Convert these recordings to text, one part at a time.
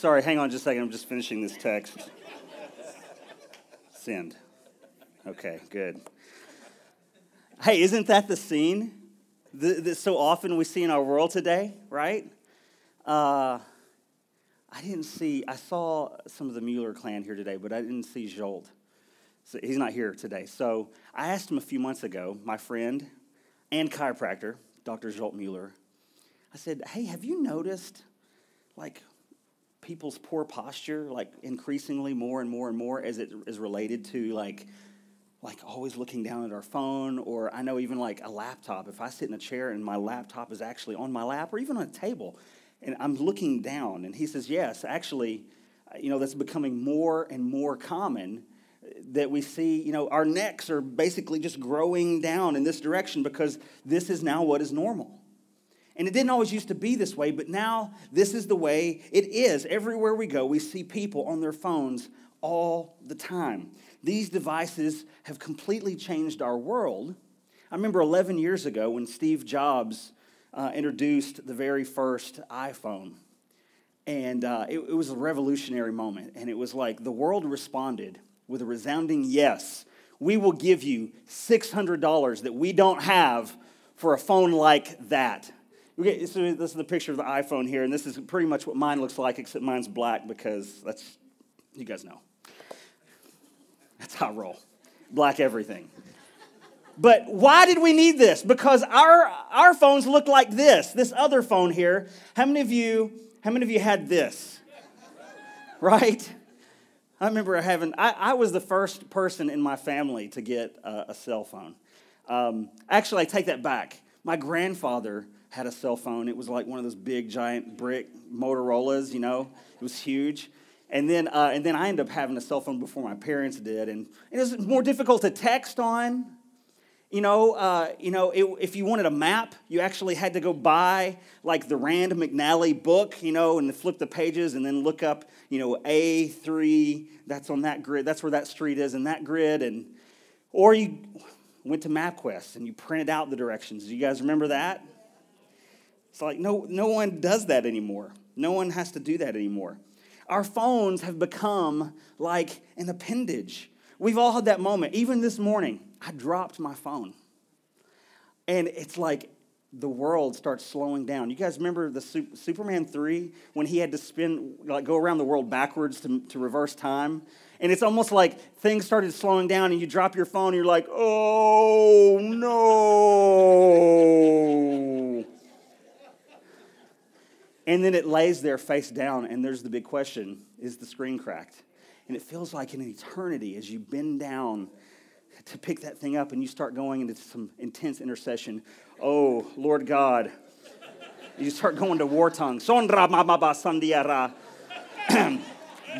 Sorry, hang on just a second. I'm just finishing this text. Send. Okay, good. Hey, isn't that the scene that so often we see in our world today, right? Uh, I didn't see, I saw some of the Mueller clan here today, but I didn't see Jolt. So he's not here today. So I asked him a few months ago, my friend and chiropractor, Dr. Jolt Mueller, I said, hey, have you noticed like people's poor posture, like increasingly more and more and more as it is related to like, like always looking down at our phone, or I know even like a laptop. If I sit in a chair and my laptop is actually on my lap, or even on a table, and I'm looking down, and he says, Yes, actually, you know, that's becoming more and more common that we see, you know, our necks are basically just growing down in this direction because this is now what is normal. And it didn't always used to be this way, but now this is the way it is. Everywhere we go, we see people on their phones all the time. These devices have completely changed our world. I remember 11 years ago when Steve Jobs uh, introduced the very first iPhone. And uh, it, it was a revolutionary moment. And it was like the world responded with a resounding yes. We will give you $600 that we don't have for a phone like that. Okay, so this is the picture of the iPhone here, and this is pretty much what mine looks like, except mine's black because that's, you guys know. That's how I roll. Black everything. But why did we need this? Because our, our phones look like this, this other phone here. How many of you, how many of you had this? Right? I remember having, I, I was the first person in my family to get a, a cell phone. Um, actually, I take that back. My grandfather had a cell phone. It was like one of those big, giant brick Motorola's, you know, it was huge. And then, uh, and then I ended up having a cell phone before my parents did. And it was more difficult to text on. You know, uh, you know, it, if you wanted a map, you actually had to go buy like the Rand McNally book, you know, and flip the pages and then look up, you know, A3, that's on that grid, that's where that street is in that grid. And, or you went to MapQuest and you printed out the directions. Do you guys remember that? It's like, no, no one does that anymore. No one has to do that anymore. Our phones have become like an appendage. We've all had that moment. Even this morning, I dropped my phone. And it's like the world starts slowing down. You guys remember the Superman 3 when he had to spin, like go around the world backwards to, to reverse time? And it's almost like things started slowing down and you drop your phone and you're like, oh no. And then it lays there face down, and there's the big question is the screen cracked? And it feels like an eternity as you bend down to pick that thing up and you start going into some intense intercession. Oh, Lord God. You start going to war tongue.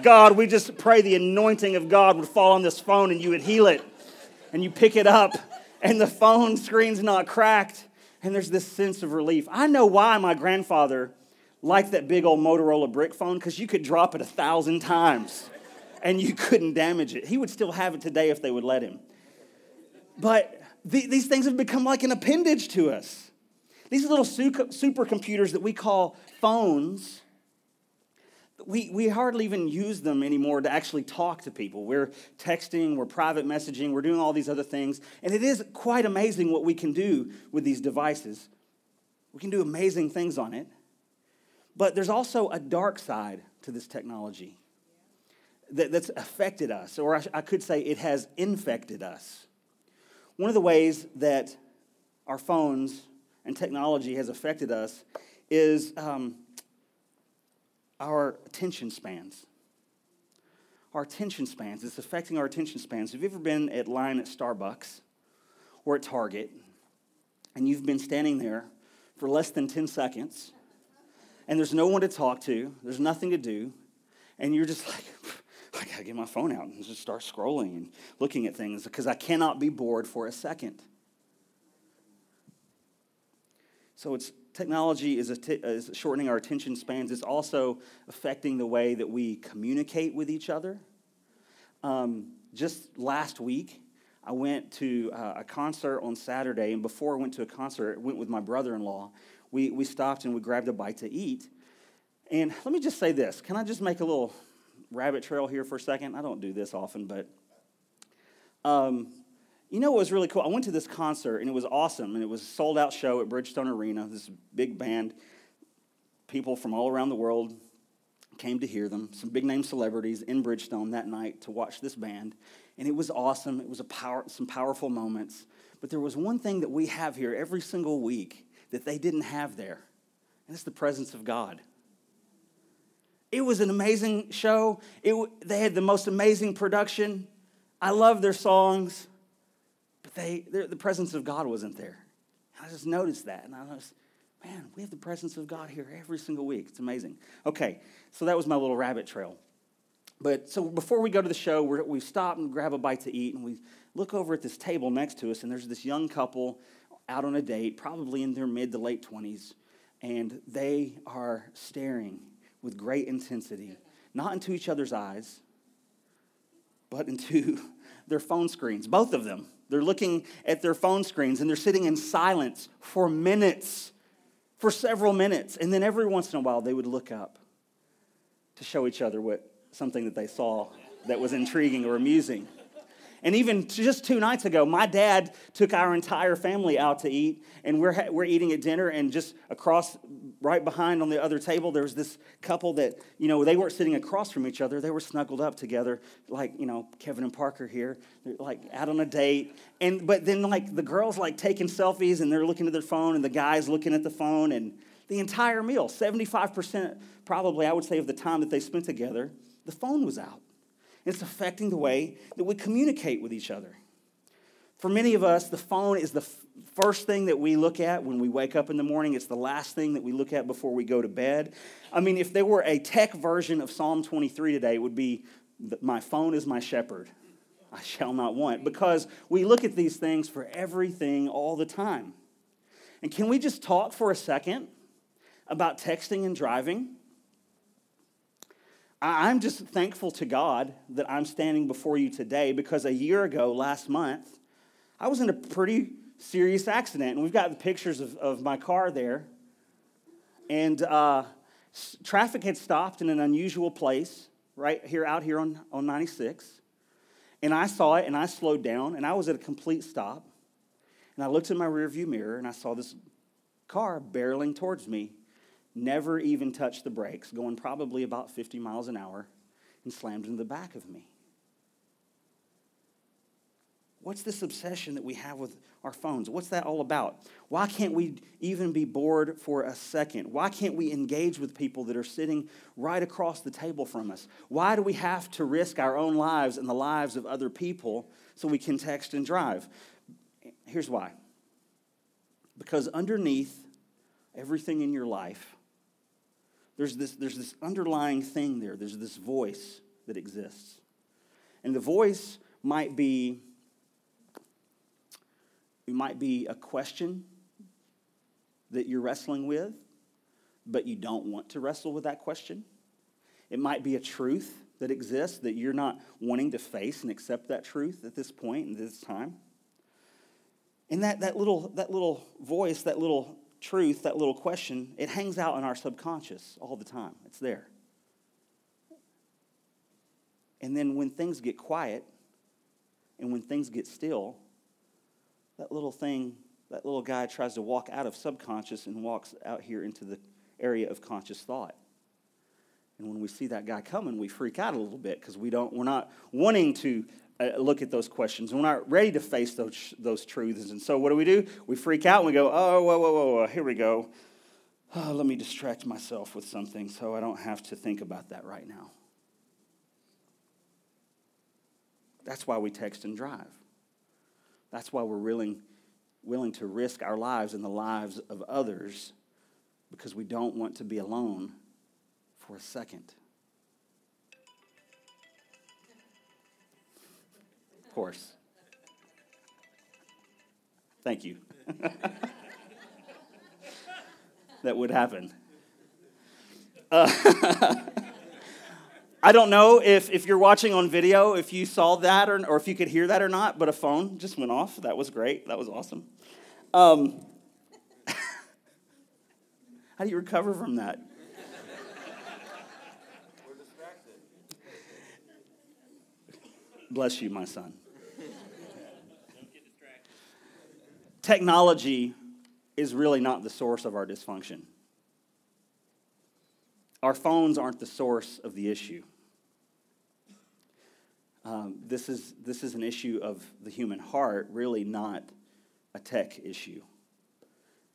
God, we just pray the anointing of God would fall on this phone and you would heal it. And you pick it up and the phone screen's not cracked. And there's this sense of relief. I know why my grandfather liked that big old Motorola brick phone because you could drop it a thousand times and you couldn't damage it. He would still have it today if they would let him. But the, these things have become like an appendage to us. These little supercomputers that we call phones, we, we hardly even use them anymore to actually talk to people. We're texting, we're private messaging, we're doing all these other things. And it is quite amazing what we can do with these devices. We can do amazing things on it. But there's also a dark side to this technology that, that's affected us, or I, I could say it has infected us. One of the ways that our phones and technology has affected us is um, our attention spans. Our attention spans. It's affecting our attention spans. Have you ever been at line at Starbucks or at Target and you've been standing there for less than 10 seconds and there's no one to talk to, there's nothing to do, and you're just like, I gotta get my phone out and just start scrolling and looking at things because I cannot be bored for a second. So it's technology is, is shortening our attention spans. It's also affecting the way that we communicate with each other. Um, just last week, I went to uh, a concert on Saturday, and before I went to a concert, I went with my brother-in-law. We, we stopped and we grabbed a bite to eat. And let me just say this. Can I just make a little rabbit trail here for a second? I don't do this often, but um, you know what was really cool? I went to this concert and it was awesome, and it was a sold out show at Bridgestone Arena. This big band, people from all around the world came to hear them. Some big name celebrities in Bridgestone that night to watch this band, and it was awesome. It was a power, some powerful moments. But there was one thing that we have here every single week that they didn't have there, and it's the presence of God. It was an amazing show. It, they had the most amazing production. I love their songs, but they, the presence of God wasn't there. I just noticed that, and I was, man, we have the presence of God here every single week. It's amazing. Okay, so that was my little rabbit trail. But so before we go to the show, we stop and grab a bite to eat, and we look over at this table next to us, and there's this young couple out on a date, probably in their mid to late 20s, and they are staring with great intensity, not into each other's eyes, but into their phone screens, both of them. They're looking at their phone screens and they're sitting in silence for minutes, for several minutes. And then every once in a while, they would look up to show each other what something that they saw that was intriguing or amusing. And even just two nights ago, my dad took our entire family out to eat, and we're, we're eating at dinner, and just across, right behind on the other table, there was this couple that, you know, they weren't sitting across from each other. They were snuggled up together, like, you know, Kevin and Parker here, they're like out on a date. And, but then, like, the girls, like, taking selfies, and they're looking at their phone, and the guys looking at the phone, and the entire meal, 75% probably, I would say, of the time that they spent together, the phone was out. It's affecting the way that we communicate with each other. For many of us, the phone is the first thing that we look at when we wake up in the morning. It's the last thing that we look at before we go to bed. I mean, if there were a tech version of Psalm 23 today, it would be My phone is my shepherd. I shall not want. Because we look at these things for everything all the time. And can we just talk for a second about texting and driving? I'm just thankful to God that I'm standing before you today because a year ago, last month, I was in a pretty serious accident. And we've got the pictures of, of my car there. And uh, traffic had stopped in an unusual place right here, out here on, on 96. And I saw it and I slowed down and I was at a complete stop. And I looked in my rearview mirror and I saw this car barreling towards me never even touched the brakes, going probably about 50 miles an hour, and slammed into the back of me. What's this obsession that we have with our phones? What's that all about? Why can't we even be bored for a second? Why can't we engage with people that are sitting right across the table from us? Why do we have to risk our own lives and the lives of other people so we can text and drive? Here's why because underneath everything in your life, there's this, there's this underlying thing there. There's this voice that exists. And the voice might be it might be a question that you're wrestling with, but you don't want to wrestle with that question. It might be a truth that exists that you're not wanting to face and accept that truth at this point and this time. And that, that, little, that little voice, that little truth, that little question, it hangs out in our subconscious all the time. It's there. And then when things get quiet and when things get still, that little thing, that little guy tries to walk out of subconscious and walks out here into the area of conscious thought. And when we see that guy coming, we freak out a little bit because we don't, we're not wanting to Uh, look at those questions. We're not ready to face those, those truths. And so what do we do? We freak out and we go, oh, whoa, whoa, whoa, whoa. here we go. Oh, let me distract myself with something so I don't have to think about that right now. That's why we text and drive. That's why we're willing, willing to risk our lives and the lives of others because we don't want to be alone for a second. Of course. Thank you. that would happen. Uh, I don't know if, if you're watching on video, if you saw that or, or if you could hear that or not, but a phone just went off. That was great. That was awesome. Um, how do you recover from that? Bless you, my son. Technology is really not the source of our dysfunction. Our phones aren't the source of the issue. Um, this, is, this is an issue of the human heart, really not a tech issue.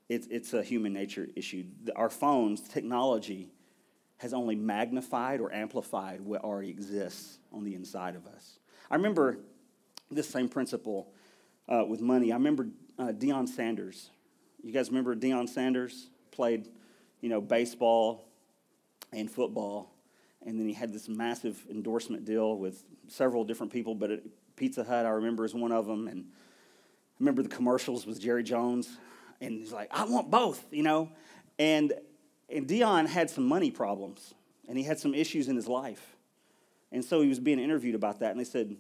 It's, it's a human nature issue. Our phones, technology, has only magnified or amplified what already exists on the inside of us. I remember this same principle uh, with money. I remember uh, Deion Sanders. You guys remember Deion Sanders? Played, you know, baseball and football. And then he had this massive endorsement deal with several different people, but Pizza Hut, I remember, is one of them. And I remember the commercials with Jerry Jones. And he's like, I want both, you know? And, and Deion had some money problems, and he had some issues in his life. And so he was being interviewed about that, and they said,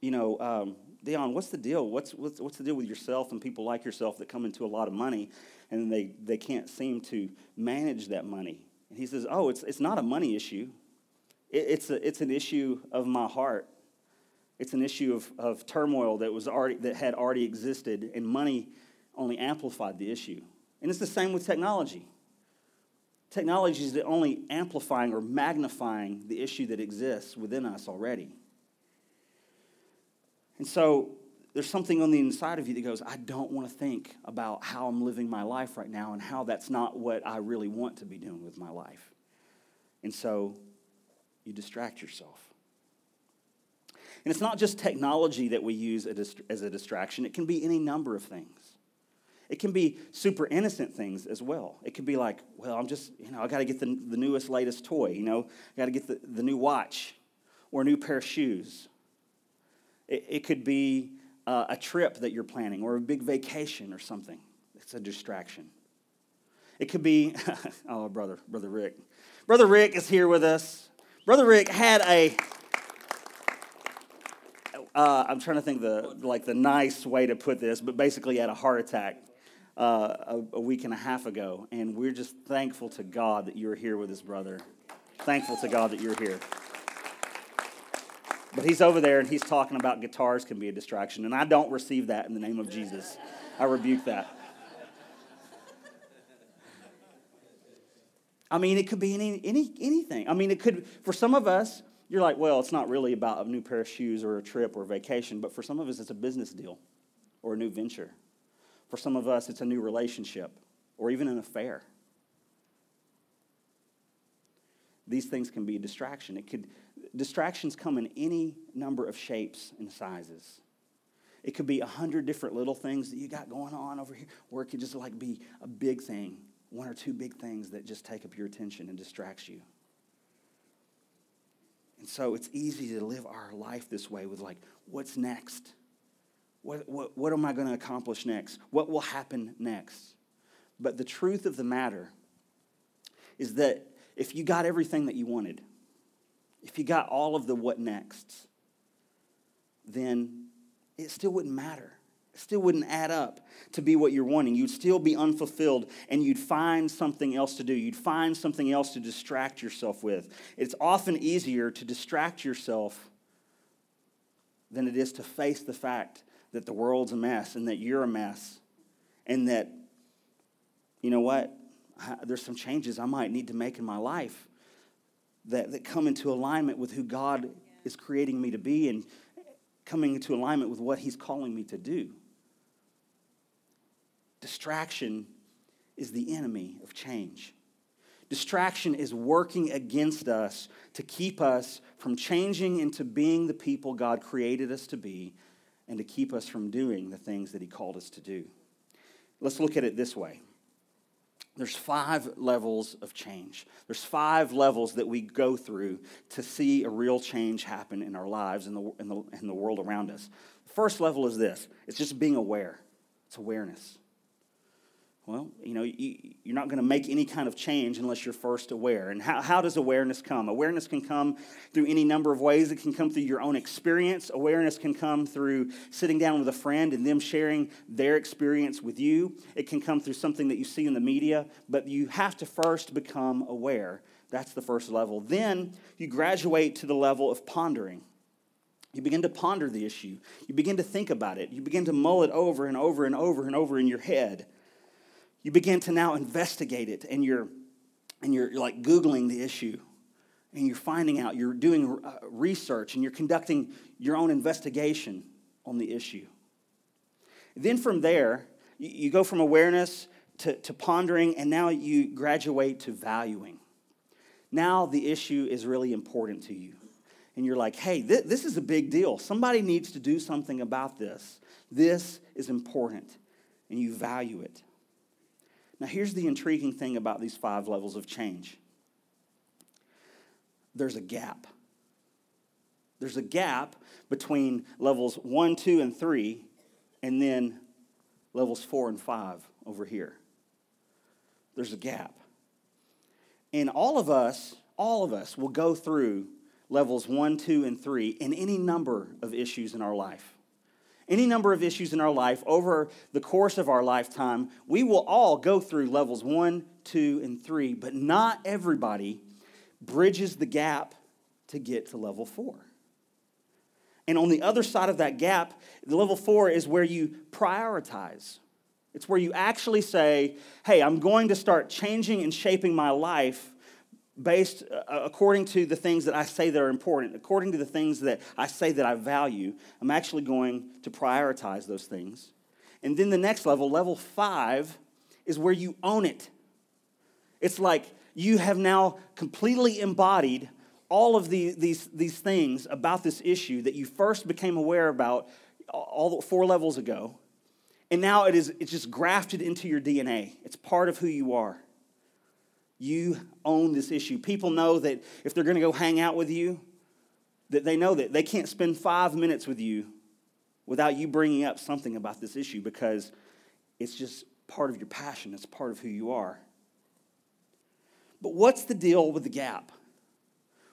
you know, um, Deion, what's the deal? What's, what's, what's the deal with yourself and people like yourself that come into a lot of money and they, they can't seem to manage that money? And he says, Oh, it's, it's not a money issue. It, it's, a, it's an issue of my heart. It's an issue of, of turmoil that, was already, that had already existed, and money only amplified the issue. And it's the same with technology. Technology is the only amplifying or magnifying the issue that exists within us already. And so there's something on the inside of you that goes, I don't want to think about how I'm living my life right now and how that's not what I really want to be doing with my life. And so you distract yourself. And it's not just technology that we use as a distraction, it can be any number of things. It can be super innocent things as well. It could be like, well, I'm just, you know, I got to get the, the newest, latest toy, you know, I got to get the, the new watch or a new pair of shoes it, it could be uh, a trip that you're planning or a big vacation or something. It's a distraction. It could be, oh, brother, brother Rick. Brother Rick is here with us. Brother Rick had a. Uh, I'm trying to think the like the nice way to put this, but basically had a heart attack uh, a, a, week and a half ago, and we're just thankful to God that you're here with his brother. Thankful to God that you're here. But he's over there and he's talking about guitars can be a distraction. And I don't receive that in the name of Jesus. I rebuke that. I mean, it could be any, any, anything. I mean, it could, for some of us, you're like, well, it's not really about a new pair of shoes or a trip or a vacation, but for some of us, it's a business deal or a new venture. For some of us, it's a new relationship or even an affair. These things can be a distraction. It could, distractions come in any number of shapes and sizes. It could be a hundred different little things that you got going on over here, or it could just like be a big thing, one or two big things that just take up your attention and distracts you. And so it's easy to live our life this way with like, what's next? What, what, what am I going to accomplish next? What will happen next? But the truth of the matter is that if you got everything that you wanted, if you got all of the what next, then it still wouldn't matter. It still wouldn't add up to be what you're wanting. You'd still be unfulfilled and you'd find something else to do. You'd find something else to distract yourself with. It's often easier to distract yourself than it is to face the fact that the world's a mess and that you're a mess and that, you know what, there's some changes I might need to make in my life that, that come into alignment with who God is creating me to be and coming into alignment with what He's calling me to do. Distraction is the enemy of change. Distraction is working against us to keep us from changing into being the people God created us to be and to keep us from doing the things that He called us to do. Let's look at it this way there's five levels of change. There's five levels that we go through to see a real change happen in our lives and the, in the, in the world around us. The first level is this it's just being aware, it's awareness. Well, you know, you, are not going to make any kind of change unless you're first aware. And how, how does awareness come? Awareness can come through any number of ways. It can come through your own experience. Awareness can come through sitting down with a friend and them sharing their experience with you. It can come through something that you see in the media, but you have to first become aware. That's the first level. Then you graduate to the level of pondering. You begin to ponder the issue. You begin to think about it. You begin to mull it over and over and over and over in your head. You begin to now investigate it and you're, and you're, you're like Googling the issue and you're finding out, you're doing uh, research and you're conducting your own investigation on the issue. Then from there, you go from awareness to, to pondering, and now you graduate to valuing. Now the issue is really important to you. And you're like, hey, th- this is a big deal. Somebody needs to do something about this. This is important. And you value it. Now, here's the intriguing thing about these five levels of change there's a gap. There's a gap between levels one, two, and three, and then levels four and five over here. There's a gap. And all of us, all of us will go through levels one, two, and three in any number of issues in our life. Any number of issues in our life over the course of our lifetime, we will all go through levels one, two, and three, but not everybody bridges the gap to get to level four. And on the other side of that gap, level four is where you prioritize. It's where you actually say, hey, I'm going to start changing and shaping my life based uh, according to the things that I say that are important, according to the things that I say that I value. I'm actually going to prioritize those things. And then the next level, level five, is where you own it. It's like you have now completely embodied all of the, these, these things about this issue that you first became aware about all four levels ago. And now it is, it's just grafted into your DNA. It's part of who you are. You own this issue. People know that if they're going to go hang out with you, that they know that they can't spend five minutes with you without you bringing up something about this issue because it's just part of your passion, it's part of who you are. But what's the deal with the gap?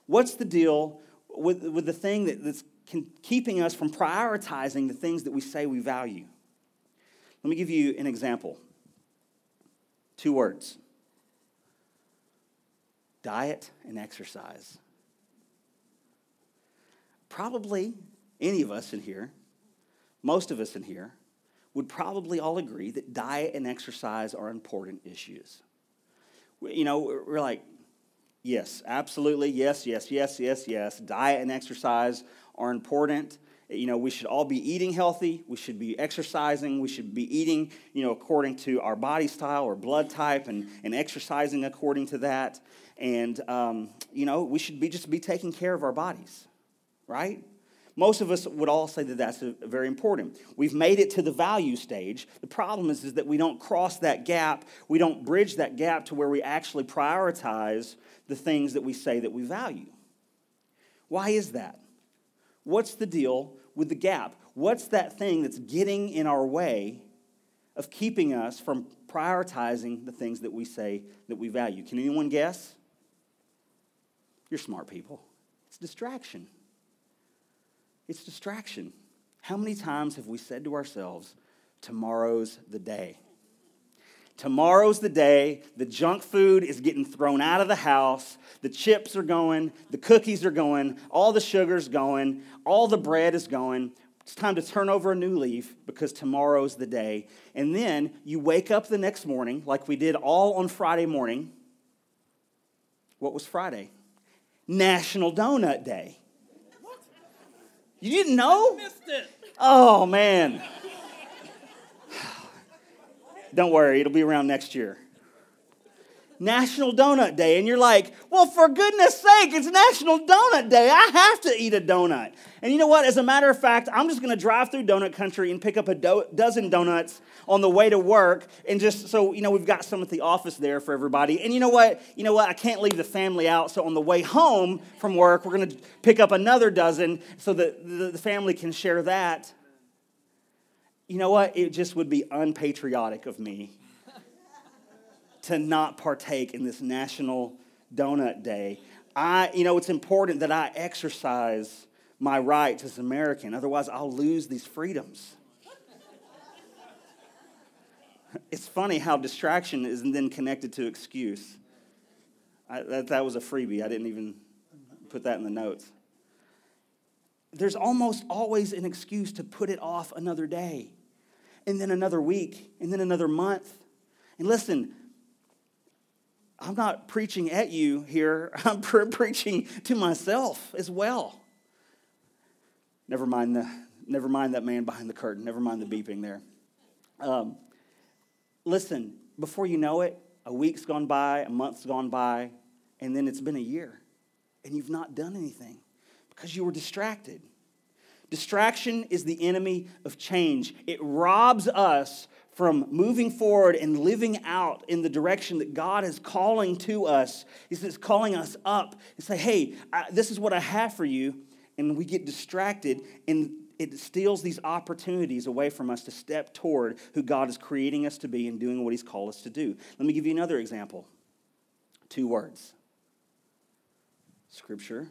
What's the deal with, with the thing that, that's keeping us from prioritizing the things that we say we value? Let me give you an example. Two words diet and exercise. Probably any of us in here, most of us in here, would probably all agree that diet and exercise are important issues. You know, we're like, yes, absolutely, yes, yes, yes, yes, yes. Diet and exercise are important you know we should all be eating healthy we should be exercising we should be eating you know according to our body style or blood type and, and exercising according to that and um, you know we should be just be taking care of our bodies right most of us would all say that that's a very important we've made it to the value stage the problem is, is that we don't cross that gap we don't bridge that gap to where we actually prioritize the things that we say that we value why is that What's the deal with the gap? What's that thing that's getting in our way of keeping us from prioritizing the things that we say that we value? Can anyone guess? You're smart people. It's distraction. It's distraction. How many times have we said to ourselves, tomorrow's the day? Tomorrow's the day. The junk food is getting thrown out of the house. The chips are going. The cookies are going. All the sugar's going. All the bread is going. It's time to turn over a new leaf because tomorrow's the day. And then you wake up the next morning, like we did all on Friday morning. What was Friday? National Donut Day. What? You didn't know? I missed it. Oh, man. Don't worry, it'll be around next year. National Donut Day. And you're like, well, for goodness sake, it's National Donut Day. I have to eat a donut. And you know what? As a matter of fact, I'm just going to drive through donut country and pick up a do- dozen donuts on the way to work. And just so, you know, we've got some at the office there for everybody. And you know what? You know what? I can't leave the family out. So on the way home from work, we're going to pick up another dozen so that the family can share that you know what? It just would be unpatriotic of me to not partake in this National Donut Day. I, you know, it's important that I exercise my rights as an American. Otherwise, I'll lose these freedoms. it's funny how distraction is then connected to excuse. I, that, that was a freebie. I didn't even put that in the notes. there's almost always an excuse to put it off another day, and then another week, and then another month. And listen, I'm not preaching at you here, I'm pre- preaching to myself as well. Never mind, the, never mind that man behind the curtain, never mind the beeping there. Um, listen, before you know it, a week's gone by, a month's gone by, and then it's been a year, and you've not done anything because you were distracted. Distraction is the enemy of change. It robs us from moving forward and living out in the direction that God is calling to us. He's calling us up and say, hey, I, this is what I have for you. And we get distracted, and it steals these opportunities away from us to step toward who God is creating us to be and doing what He's called us to do. Let me give you another example two words Scripture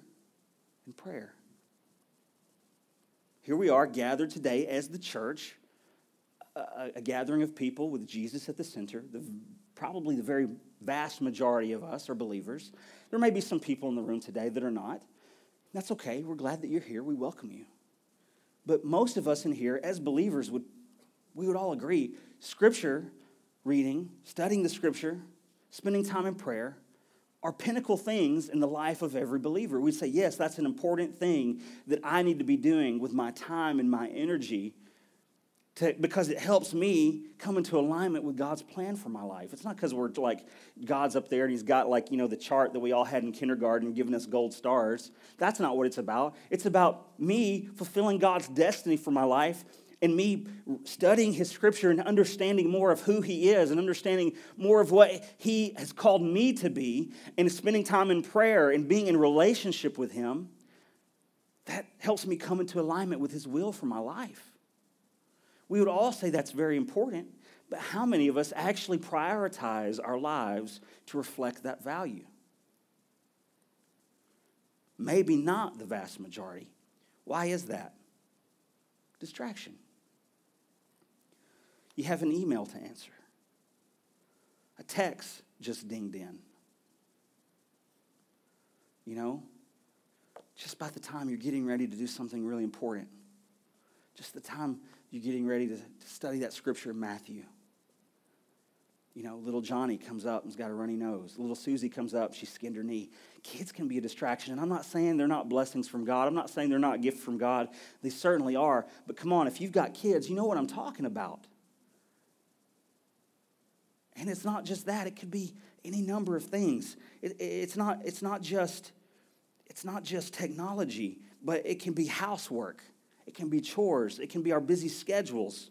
and prayer. Here we are gathered today as the church a, a gathering of people with Jesus at the center. The, probably the very vast majority of us are believers. There may be some people in the room today that are not. That's okay. We're glad that you're here. We welcome you. But most of us in here, as believers, would we would all agree scripture reading, studying the scripture, spending time in prayer are pinnacle things in the life of every believer. We'd say, yes, that's an important thing that I need to be doing with my time and my energy to, because it helps me come into alignment with God's plan for my life. It's not because we're like God's up there and He's got like, you know, the chart that we all had in kindergarten giving us gold stars. That's not what it's about. It's about me fulfilling God's destiny for my life and me studying His scripture and understanding more of who He is and understanding more of what He has called me to be and spending time in prayer and being in relationship with Him. That helps me come into alignment with His will for my life. We would all say that's very important, but how many of us actually prioritize our lives to reflect that value? Maybe not the vast majority. Why is that? Distraction. You have an email to answer, a text just dinged in. You know, just by the time you're getting ready to do something really important, just the time you're getting ready to, to study that scripture in Matthew. You know, little Johnny comes up and's got a runny nose. Little Susie comes up, she skinned her knee. Kids can be a distraction. And I'm not saying they're not blessings from God. I'm not saying they're not gifts from God. They certainly are. But come on, if you've got kids, you know what I'm talking about. And it's not just that, it could be any number of things. It, it's, not, it's, not just, it's not just technology, but it can be housework. It can be chores, it can be our busy schedules.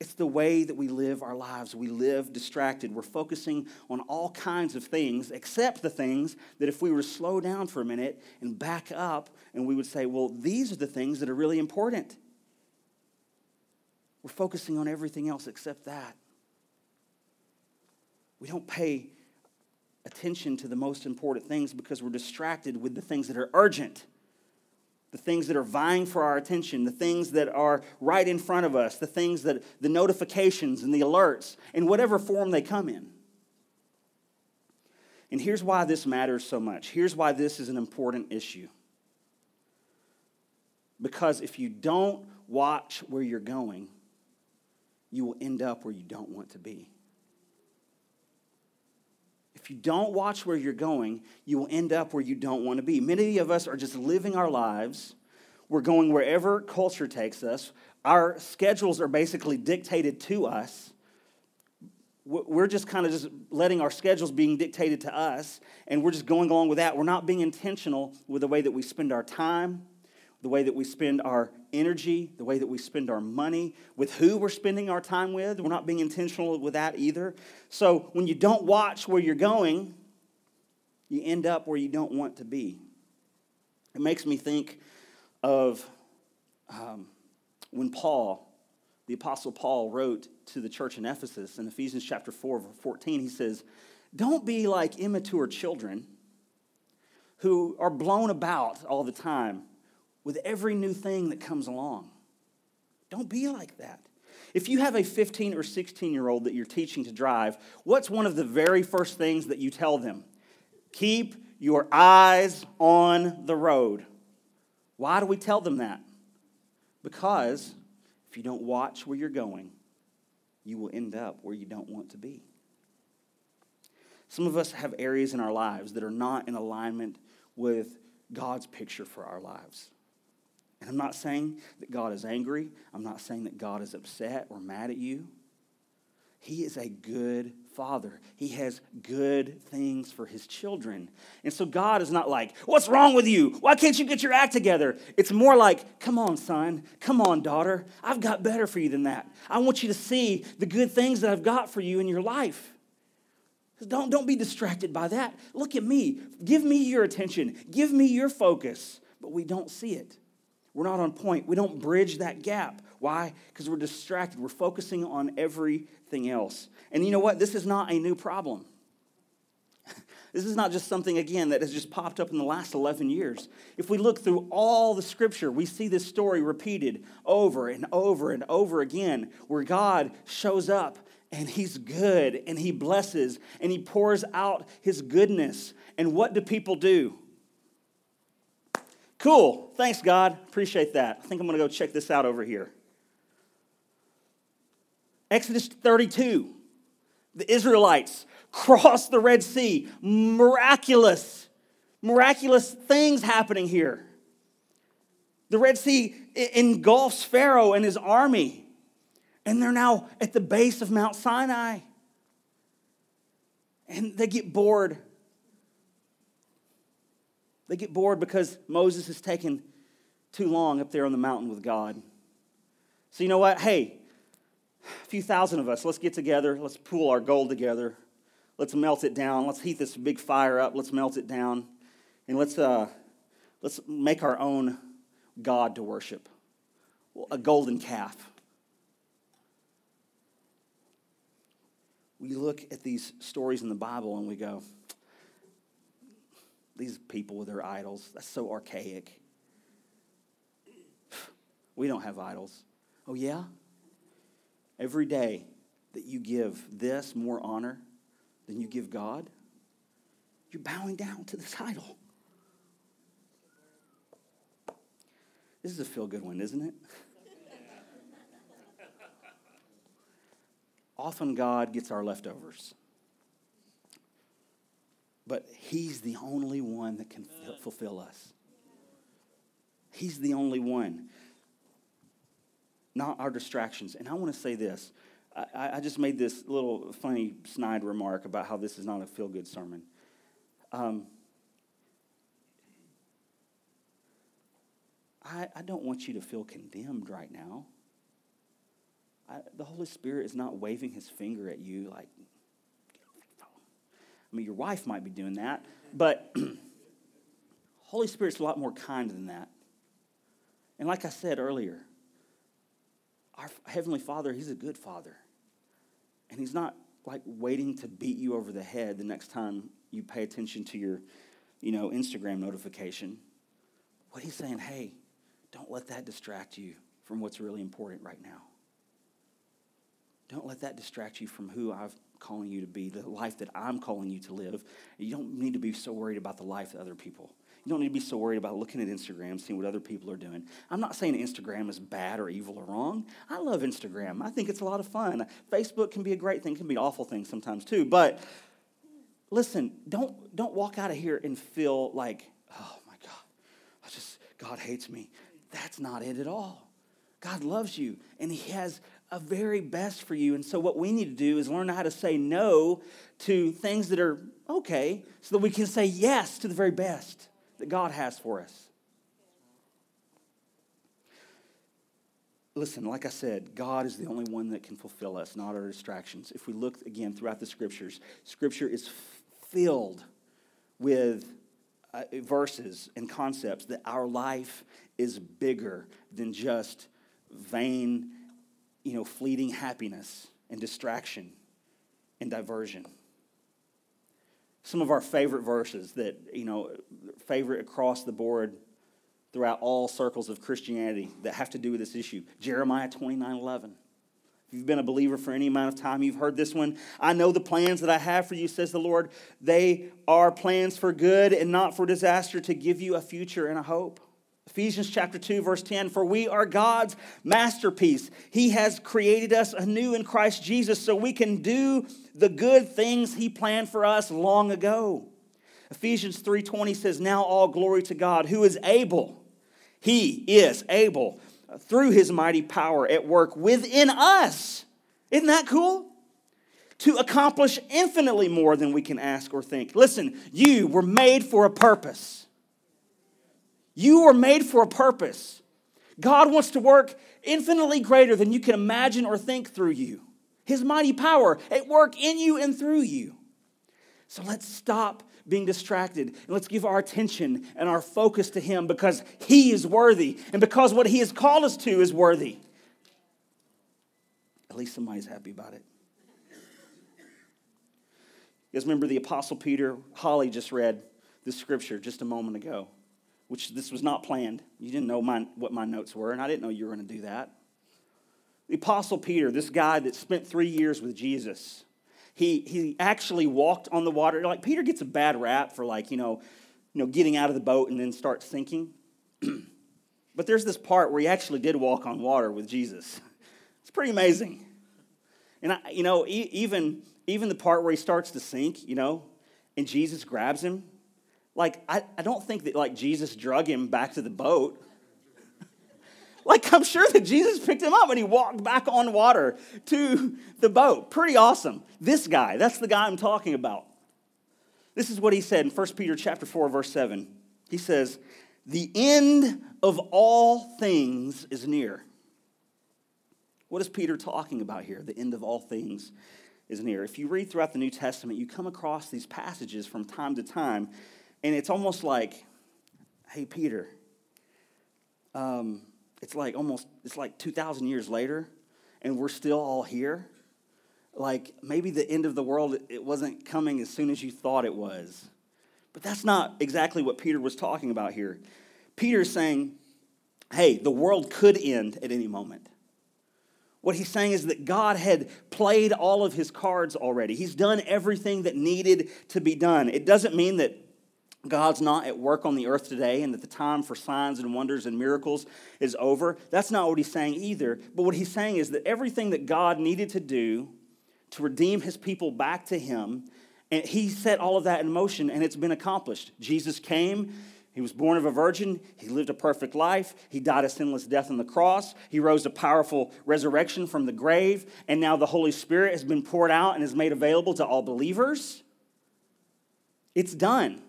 It's the way that we live our lives. We live distracted. We're focusing on all kinds of things, except the things that if we were to slow down for a minute and back up, and we would say, well, these are the things that are really important. We're focusing on everything else except that. We don't pay attention to the most important things because we're distracted with the things that are urgent the things that are vying for our attention, the things that are right in front of us, the things that the notifications and the alerts, in whatever form they come in. And here's why this matters so much. Here's why this is an important issue. Because if you don't watch where you're going, you will end up where you don't want to be. If you don't watch where you're going, you will end up where you don't want to be. Many of us are just living our lives. We're going wherever culture takes us. Our schedules are basically dictated to us. We're just kind of just letting our schedules being dictated to us, and we're just going along with that. We're not being intentional with the way that we spend our time, the way that we spend our energy, the way that we spend our money, with who we're spending our time with. We're not being intentional with that either. So when you don't watch where you're going, you end up where you don't want to be. It makes me think of um, when Paul, the Apostle Paul, wrote to the church in Ephesus in Ephesians chapter 4, verse 14. He says, Don't be like immature children who are blown about all the time with every new thing that comes along. Don't be like that. If you have a 15 or 16 year old that you're teaching to drive, what's one of the very first things that you tell them? Keep your eyes on the road. Why do we tell them that? Because if you don't watch where you're going, you will end up where you don't want to be. Some of us have areas in our lives that are not in alignment with God's picture for our lives. And I'm not saying that God is angry. I'm not saying that God is upset or mad at you. He is a good father. He has good things for his children. And so God is not like, What's wrong with you? Why can't you get your act together? It's more like, Come on, son. Come on, daughter. I've got better for you than that. I want you to see the good things that I've got for you in your life. Don't, don't be distracted by that. Look at me. Give me your attention. Give me your focus. But we don't see it. We're not on point. We don't bridge that gap. Why? Because we're distracted. We're focusing on everything else. And you know what? This is not a new problem. This is not just something, again, that has just popped up in the last 11 years. If we look through all the scripture, we see this story repeated over and over and over again, where God shows up and he's good and he blesses and he pours out his goodness. And what do people do? Cool. Thanks, God. Appreciate that. I think I'm going to go check this out over here. Exodus 32. The Israelites cross the Red Sea. Miraculous, miraculous things happening here. The Red Sea engulfs Pharaoh and his army, and they're now at the base of Mount Sinai. And they get bored they get bored because Moses has taken too long up there on the mountain with God. So, you know what? Hey, a few thousand of us, let's get together. Let's pool our gold together. Let's melt it down. Let's heat this big fire up. Let's melt it down. And let's, uh, let's make our own God to worship a golden calf. We look at these stories in the Bible and we go, these people with their idols. That's so archaic. We don't have idols. Oh, yeah? Every day that you give this more honor than you give God, you're bowing down to this idol. This is a feel good one, isn't it? Often God gets our leftovers but He's the only one that can fulfill us. He's the only one, not our distractions. And I want to say this. I, I just made this little funny, snide remark about how this is not a feel good sermon. Um, I, I, don't want you to feel condemned right now. I, the Holy Spirit is not waving his finger at you like, I mean, your wife might be doing that, but Holy Spirit's a lot more kind than that. And like I said earlier, our Heavenly Father, He's a good Father. And He's not like waiting to beat you over the head the next time you pay attention to your, you know, Instagram notification. What He's saying, hey, don't let that distract you from what's really important right now. Don't let that distract you from who I've calling you to be, the life that I'm calling you to live. You don't need to be so worried about the life of other people. You don't need to be so worried about looking at Instagram, seeing what other people are doing. I'm not saying Instagram is bad or evil or wrong. I love Instagram. I think it's a lot of fun. Facebook can be a great thing, can be an awful thing sometimes too. But listen, don't don't walk out of here and feel like, oh my God, I just God hates me. That's not it at all. God loves you, and He has a very best for you. And so, what we need to do is learn how to say no to things that are okay so that we can say yes to the very best that God has for us. Listen, like I said, God is the only one that can fulfill us, not our distractions. If we look again throughout the scriptures, scripture is filled with uh, verses and concepts that our life is bigger than just vain you know, fleeting happiness and distraction and diversion. Some of our favorite verses that, you know, favorite across the board throughout all circles of Christianity that have to do with this issue. Jeremiah 29 11. If you've been a believer for any amount of time, you've heard this one. I know the plans that I have for you, says the Lord. They are plans for good and not for disaster to give you a future and a hope. Ephesians chapter 2 verse 10 for we are God's masterpiece. He has created us anew in Christ Jesus so we can do the good things he planned for us long ago. Ephesians 3:20 says now all glory to God who is able he is able through his mighty power at work within us. Isn't that cool? To accomplish infinitely more than we can ask or think. Listen, you were made for a purpose. You were made for a purpose. God wants to work infinitely greater than you can imagine or think through you. His mighty power at work in you and through you. So let's stop being distracted and let's give our attention and our focus to Him because He is worthy and because what He has called us to is worthy. At least somebody's happy about it. You guys remember the Apostle Peter? Holly just read this scripture just a moment ago which this was not planned. You didn't know my, what my notes were, and I didn't know you were going to do that. The Apostle Peter, this guy that spent three years with Jesus, he, he actually walked on the water. Like Peter gets a bad rap for like, you know, you know, getting out of the boat and then start sinking. but there's this part where he actually did walk on water with Jesus. It's pretty amazing. And I, you know, even even the part where he starts to sink, you know, and Jesus grabs him like, I, I don't think that, like, Jesus drug him back to the boat. like, I'm sure that Jesus picked him up and he walked back on water to the boat. Pretty awesome. This guy, that's the guy I'm talking about. This is what he said in 1 Peter chapter 4, verse 7. He says, The end of all things is near. What is Peter talking about here? The end of all things is near. If you read throughout the New Testament, you come across these passages from time to time and it's almost like, hey, Peter, um, it's like almost, it's like 2,000 years later, and we're still all here. Like maybe the end of the world, it wasn't coming as soon as you thought it was. But that's not exactly what Peter was talking about here. Peter's saying, hey, the world could end at any moment. What he's saying is that God had played all of his cards already. He's done everything that needed to be done. It doesn't mean that God's not at work on the earth today and that the time for signs and wonders and miracles is over. That's not what he's saying either. But what he's saying is that everything that God needed to do to redeem his people back to him, and he set all of that in motion and it's been accomplished. Jesus came. He was born of a virgin. He lived a perfect life. He died a sinless death on the cross. He rose a powerful resurrection from the grave. And now the Holy Spirit has been poured out and is made available to all believers. It's done.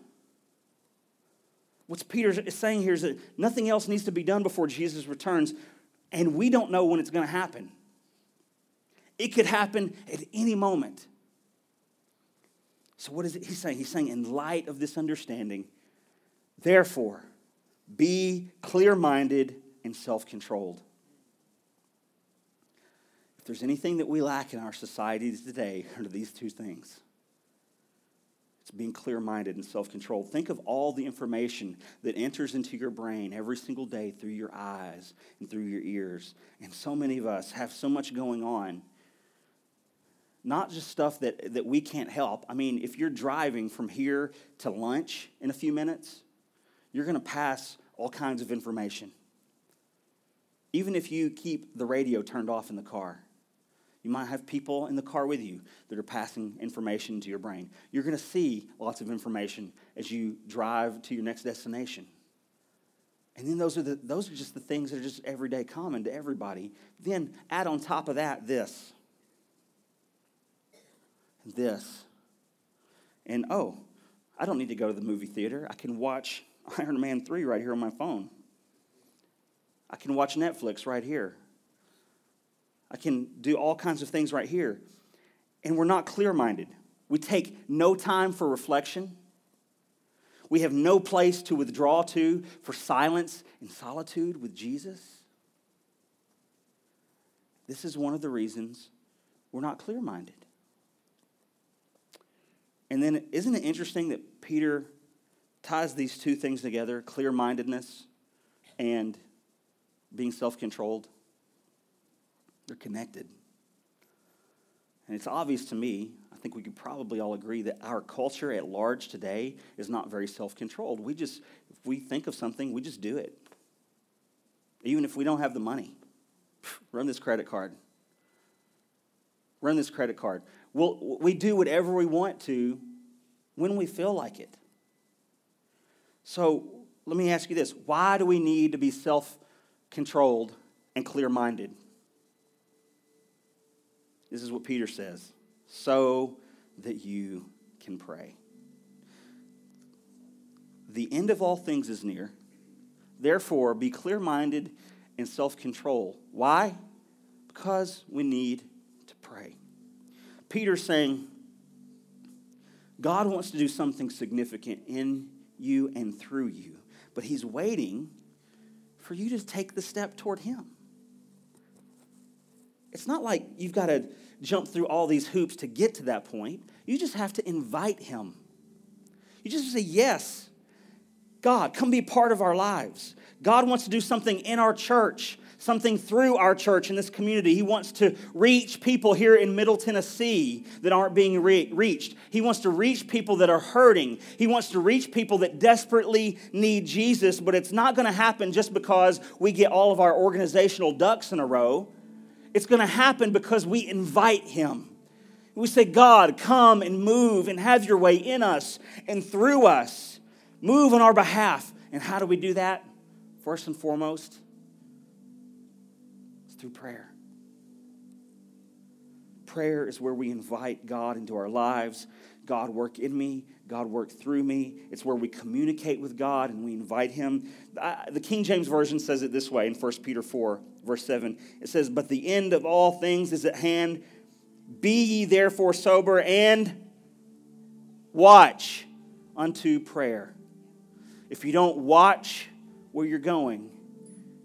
What Peter is saying here is that nothing else needs to be done before Jesus returns, and we don't know when it's going to happen. It could happen at any moment. So, what is he saying? He's saying, in light of this understanding, therefore, be clear minded and self controlled. If there's anything that we lack in our society today, are these two things it's being clear minded and self controlled. Think of all the information that enters into your brain every single day through your eyes and through your ears. And so many of us have so much going on. Not just stuff that, that we can't help. I mean, if you're driving from here to lunch in a few minutes, you're going to pass all kinds of information. Even if you keep the radio turned off in the car, you might have people in the car with you that are passing information to your brain. You're going to see lots of information as you drive to your next destination. And then those are, the, those are just the things that are just everyday common to everybody. Then add on top of that this. This. And oh, I don't need to go to the movie theater. I can watch Iron Man 3 right here on my phone. I can watch Netflix right here. I can do all kinds of things right here. And we're not clear minded. We take no time for reflection. We have no place to withdraw to for silence and solitude with Jesus. This is one of the reasons we're not clear minded. And then, isn't it interesting that Peter ties these two things together clear mindedness and being self controlled? They're connected. And it's obvious to me, I think we could probably all agree that our culture at large today is not very self controlled. We just, if we think of something, we just do it. even if we don't have the money. Run this credit card. Run this credit card. We'll, we do whatever we want to when we feel like it. So let me ask you this why do we need to be self controlled and clear minded? This is what Peter says so that you can pray. The end of all things is near. Therefore, be clear minded and self control. Why? Because we need to pray. Peter's saying, God wants to do something significant in you and through you, but He's waiting for you to take the step toward Him. It's not like you've got to jump through all these hoops to get to that point. You just have to invite Him. You just say, Yes, God, come be part of our lives. God wants to do something in our church, something through our church in this community. He wants to reach people here in Middle Tennessee that aren't being re- reached. He wants to reach people that are hurting. He wants to reach people that desperately need Jesus, but it's not going to happen just because we get all of our organizational ducks in a row. It's going to happen because we invite Him. We say, God, come and move and have your way in us and through us. Move on our behalf. And how do we do that? First and foremost, it's through prayer. Prayer is where we invite God into our lives. God work in me, God work through me. It's where we communicate with God and we invite Him. The King James Version says it this way in 1 Peter 4, verse 7. It says, But the end of all things is at hand. Be ye therefore sober and watch unto prayer. If you don't watch where you're going,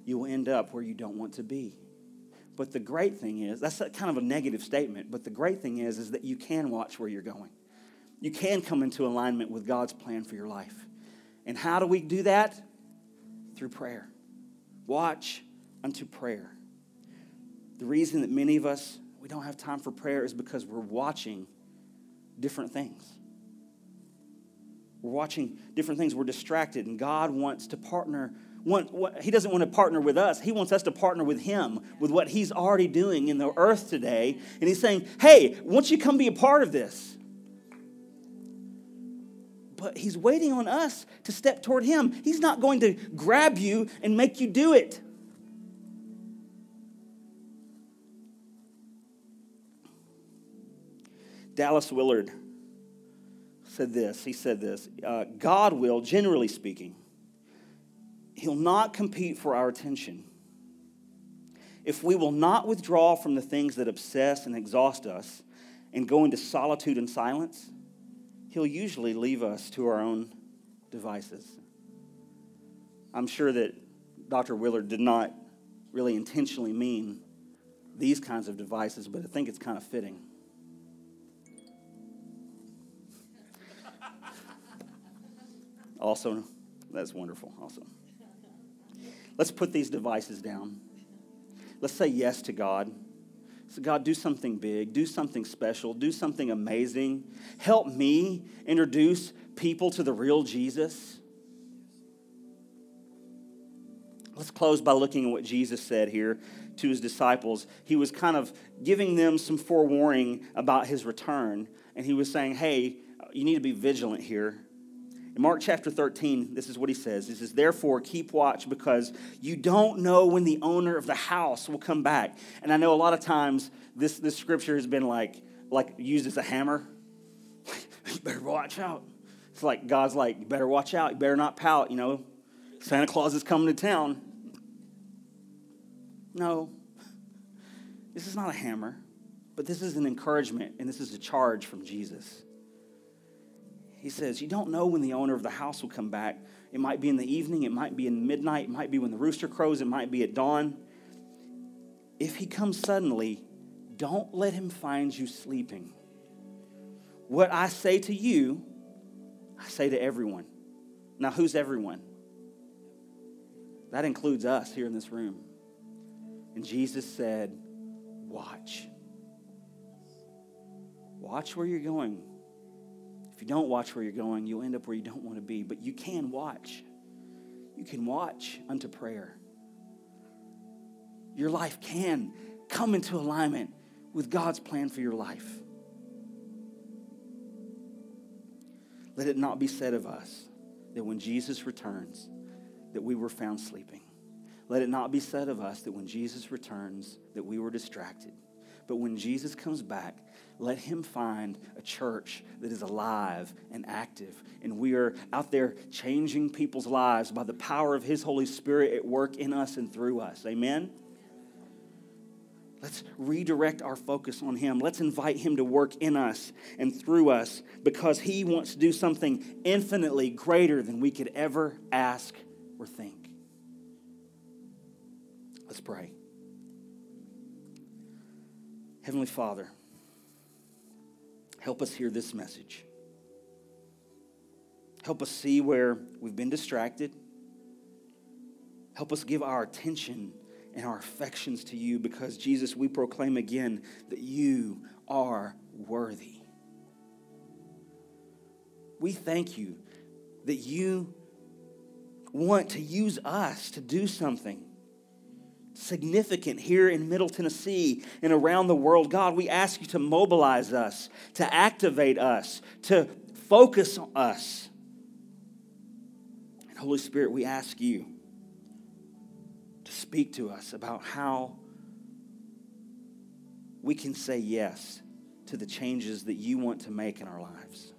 you will end up where you don't want to be. But the great thing is, that's kind of a negative statement, but the great thing is, is that you can watch where you're going. You can come into alignment with God's plan for your life. And how do we do that? Through prayer. Watch unto prayer. The reason that many of us we don't have time for prayer is because we're watching different things. We're watching different things. We're distracted, and God wants to partner. Want, what, he doesn't want to partner with us. He wants us to partner with Him, with what He's already doing in the earth today. And He's saying, hey, won't you come be a part of this? But He's waiting on us to step toward Him. He's not going to grab you and make you do it. Dallas Willard said this. He said this uh, God will, generally speaking, He'll not compete for our attention. If we will not withdraw from the things that obsess and exhaust us and go into solitude and silence, He'll usually leave us to our own devices. I'm sure that Dr. Willard did not really intentionally mean these kinds of devices, but I think it's kind of fitting. Also, that's wonderful. Awesome. Let's put these devices down. Let's say yes to God. So, God, do something big, do something special, do something amazing. Help me introduce people to the real Jesus. Let's close by looking at what Jesus said here to his disciples. He was kind of giving them some forewarning about his return, and he was saying, Hey, you need to be vigilant here. In Mark chapter 13, this is what he says. He says, Therefore, keep watch because you don't know when the owner of the house will come back. And I know a lot of times this, this scripture has been like, like used as a hammer. you better watch out. It's like God's like, you better watch out. You better not pout, you know. Santa Claus is coming to town. No, this is not a hammer, but this is an encouragement and this is a charge from Jesus. He says, You don't know when the owner of the house will come back. It might be in the evening, it might be in midnight, it might be when the rooster crows, it might be at dawn. If he comes suddenly, don't let him find you sleeping. What I say to you, I say to everyone. Now, who's everyone? That includes us here in this room. And Jesus said, Watch. Watch where you're going. If you don't watch where you're going, you'll end up where you don't want to be. But you can watch. You can watch unto prayer. your life can come into alignment with God's plan for your life. Let it not be said of us that when Jesus returns, that we were found sleeping. Let it not be said of us that when Jesus returns, that we were distracted. But when Jesus comes back, let him find a church that is alive and active. And we are out there changing people's lives by the power of his Holy Spirit at work in us and through us. Amen? Let's redirect our focus on Him. Let's invite Him to work in us and through us because He wants to do something infinitely greater than we could ever ask or think. Let's pray. Heavenly Father, help us hear this message. Help us see where we've been distracted. Help us give our attention and our affections to you because, Jesus, we proclaim again that you are worthy. We thank you that you want to use us to do something significant here in Middle Tennessee and around the world. God, we ask you to mobilize us, to activate us, to focus on us. And Holy Spirit, we ask you to speak to us about how we can say yes to the changes that you want to make in our lives.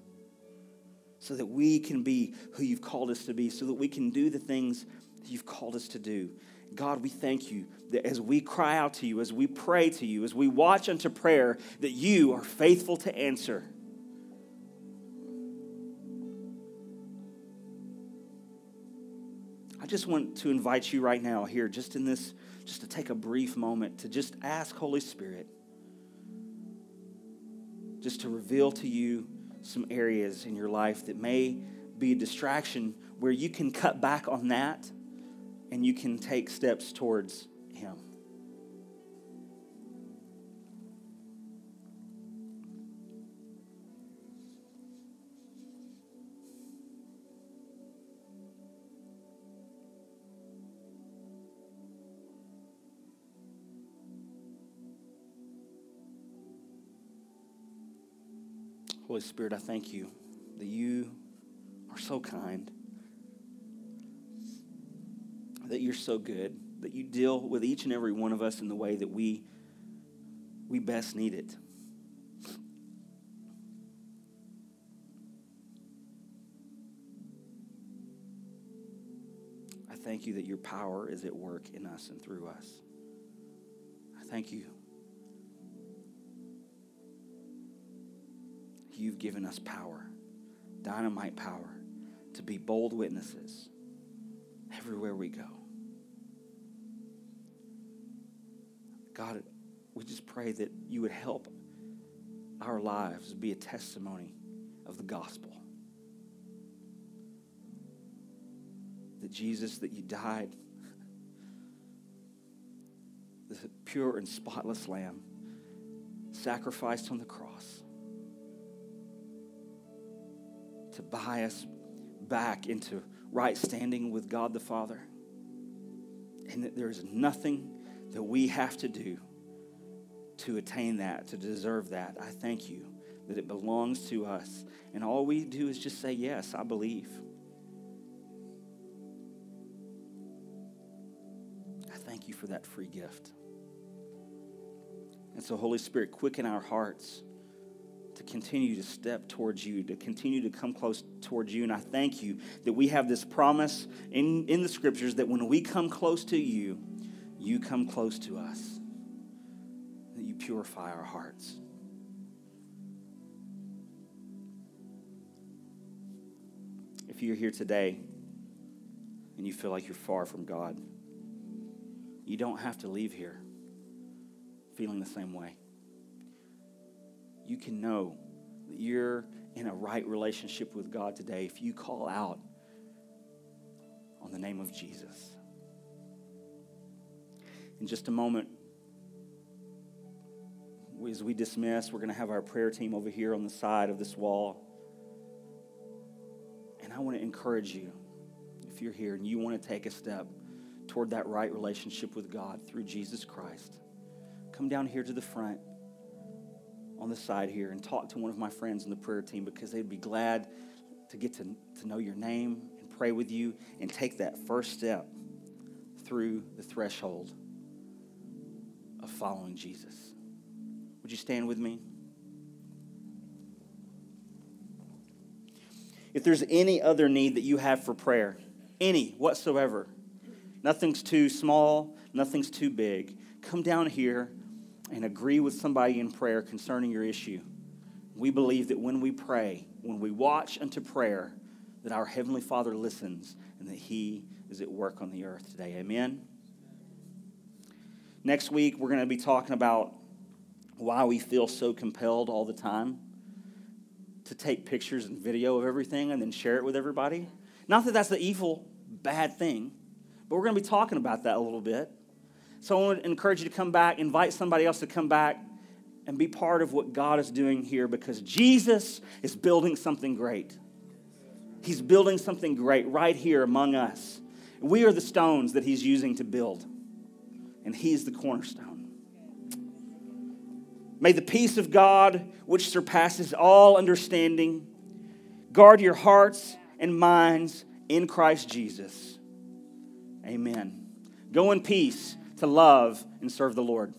So that we can be who you've called us to be, so that we can do the things you've called us to do. God, we thank you that as we cry out to you, as we pray to you, as we watch unto prayer, that you are faithful to answer. I just want to invite you right now here, just in this, just to take a brief moment to just ask Holy Spirit, just to reveal to you some areas in your life that may be a distraction where you can cut back on that and you can take steps towards Him. Holy Spirit, I thank you that you are so kind, that you're so good, that you deal with each and every one of us in the way that we, we best need it. I thank you that your power is at work in us and through us. I thank you you've given us power, dynamite power, to be bold witnesses everywhere we go. God, we just pray that you would help our lives be a testimony of the gospel. That Jesus, that you died, the pure and spotless lamb, sacrificed on the cross to buy us back into right standing with God the Father. And that there is nothing that we have to do to attain that, to deserve that. I thank you that it belongs to us. And all we do is just say, Yes, I believe. I thank you for that free gift. And so, Holy Spirit, quicken our hearts to continue to step towards you, to continue to come close towards you. And I thank you that we have this promise in, in the scriptures that when we come close to you, you come close to us, that you purify our hearts. If you're here today and you feel like you're far from God, you don't have to leave here feeling the same way you can know that you're in a right relationship with God today if you call out on the name of Jesus. In just a moment, as we dismiss, we're going to have our prayer team over here on the side of this wall. And I want to encourage you, if you're here and you want to take a step toward that right relationship with God through Jesus Christ, come down here to the front on the side here and talk to one of my friends in the prayer team because they'd be glad to get to, to know your name and pray with you and take that first step through the threshold of following Jesus. Would you stand with me? If there's any other need that you have for prayer, any whatsoever, nothing's too small, nothing's too big, come down here and agree with somebody in prayer concerning your issue. We believe that when we pray, when we watch unto prayer, that our Heavenly Father listens and that He is at work on the earth today. Amen. Next week, we're going to be talking about why we feel so compelled all the time to take pictures and video of everything and then share it with everybody. Not that that's the evil, bad thing, but we're going to be talking about that a little bit. So I want to encourage you to come back, invite somebody else to come back and be part of what God is doing here because Jesus is building something great. He's building something great right here among us. We are the stones that He's using to build, and He's the cornerstone. May the peace of God, which surpasses all understanding, guard your hearts and minds in Christ Jesus. Amen. Go in peace to love and serve the Lord.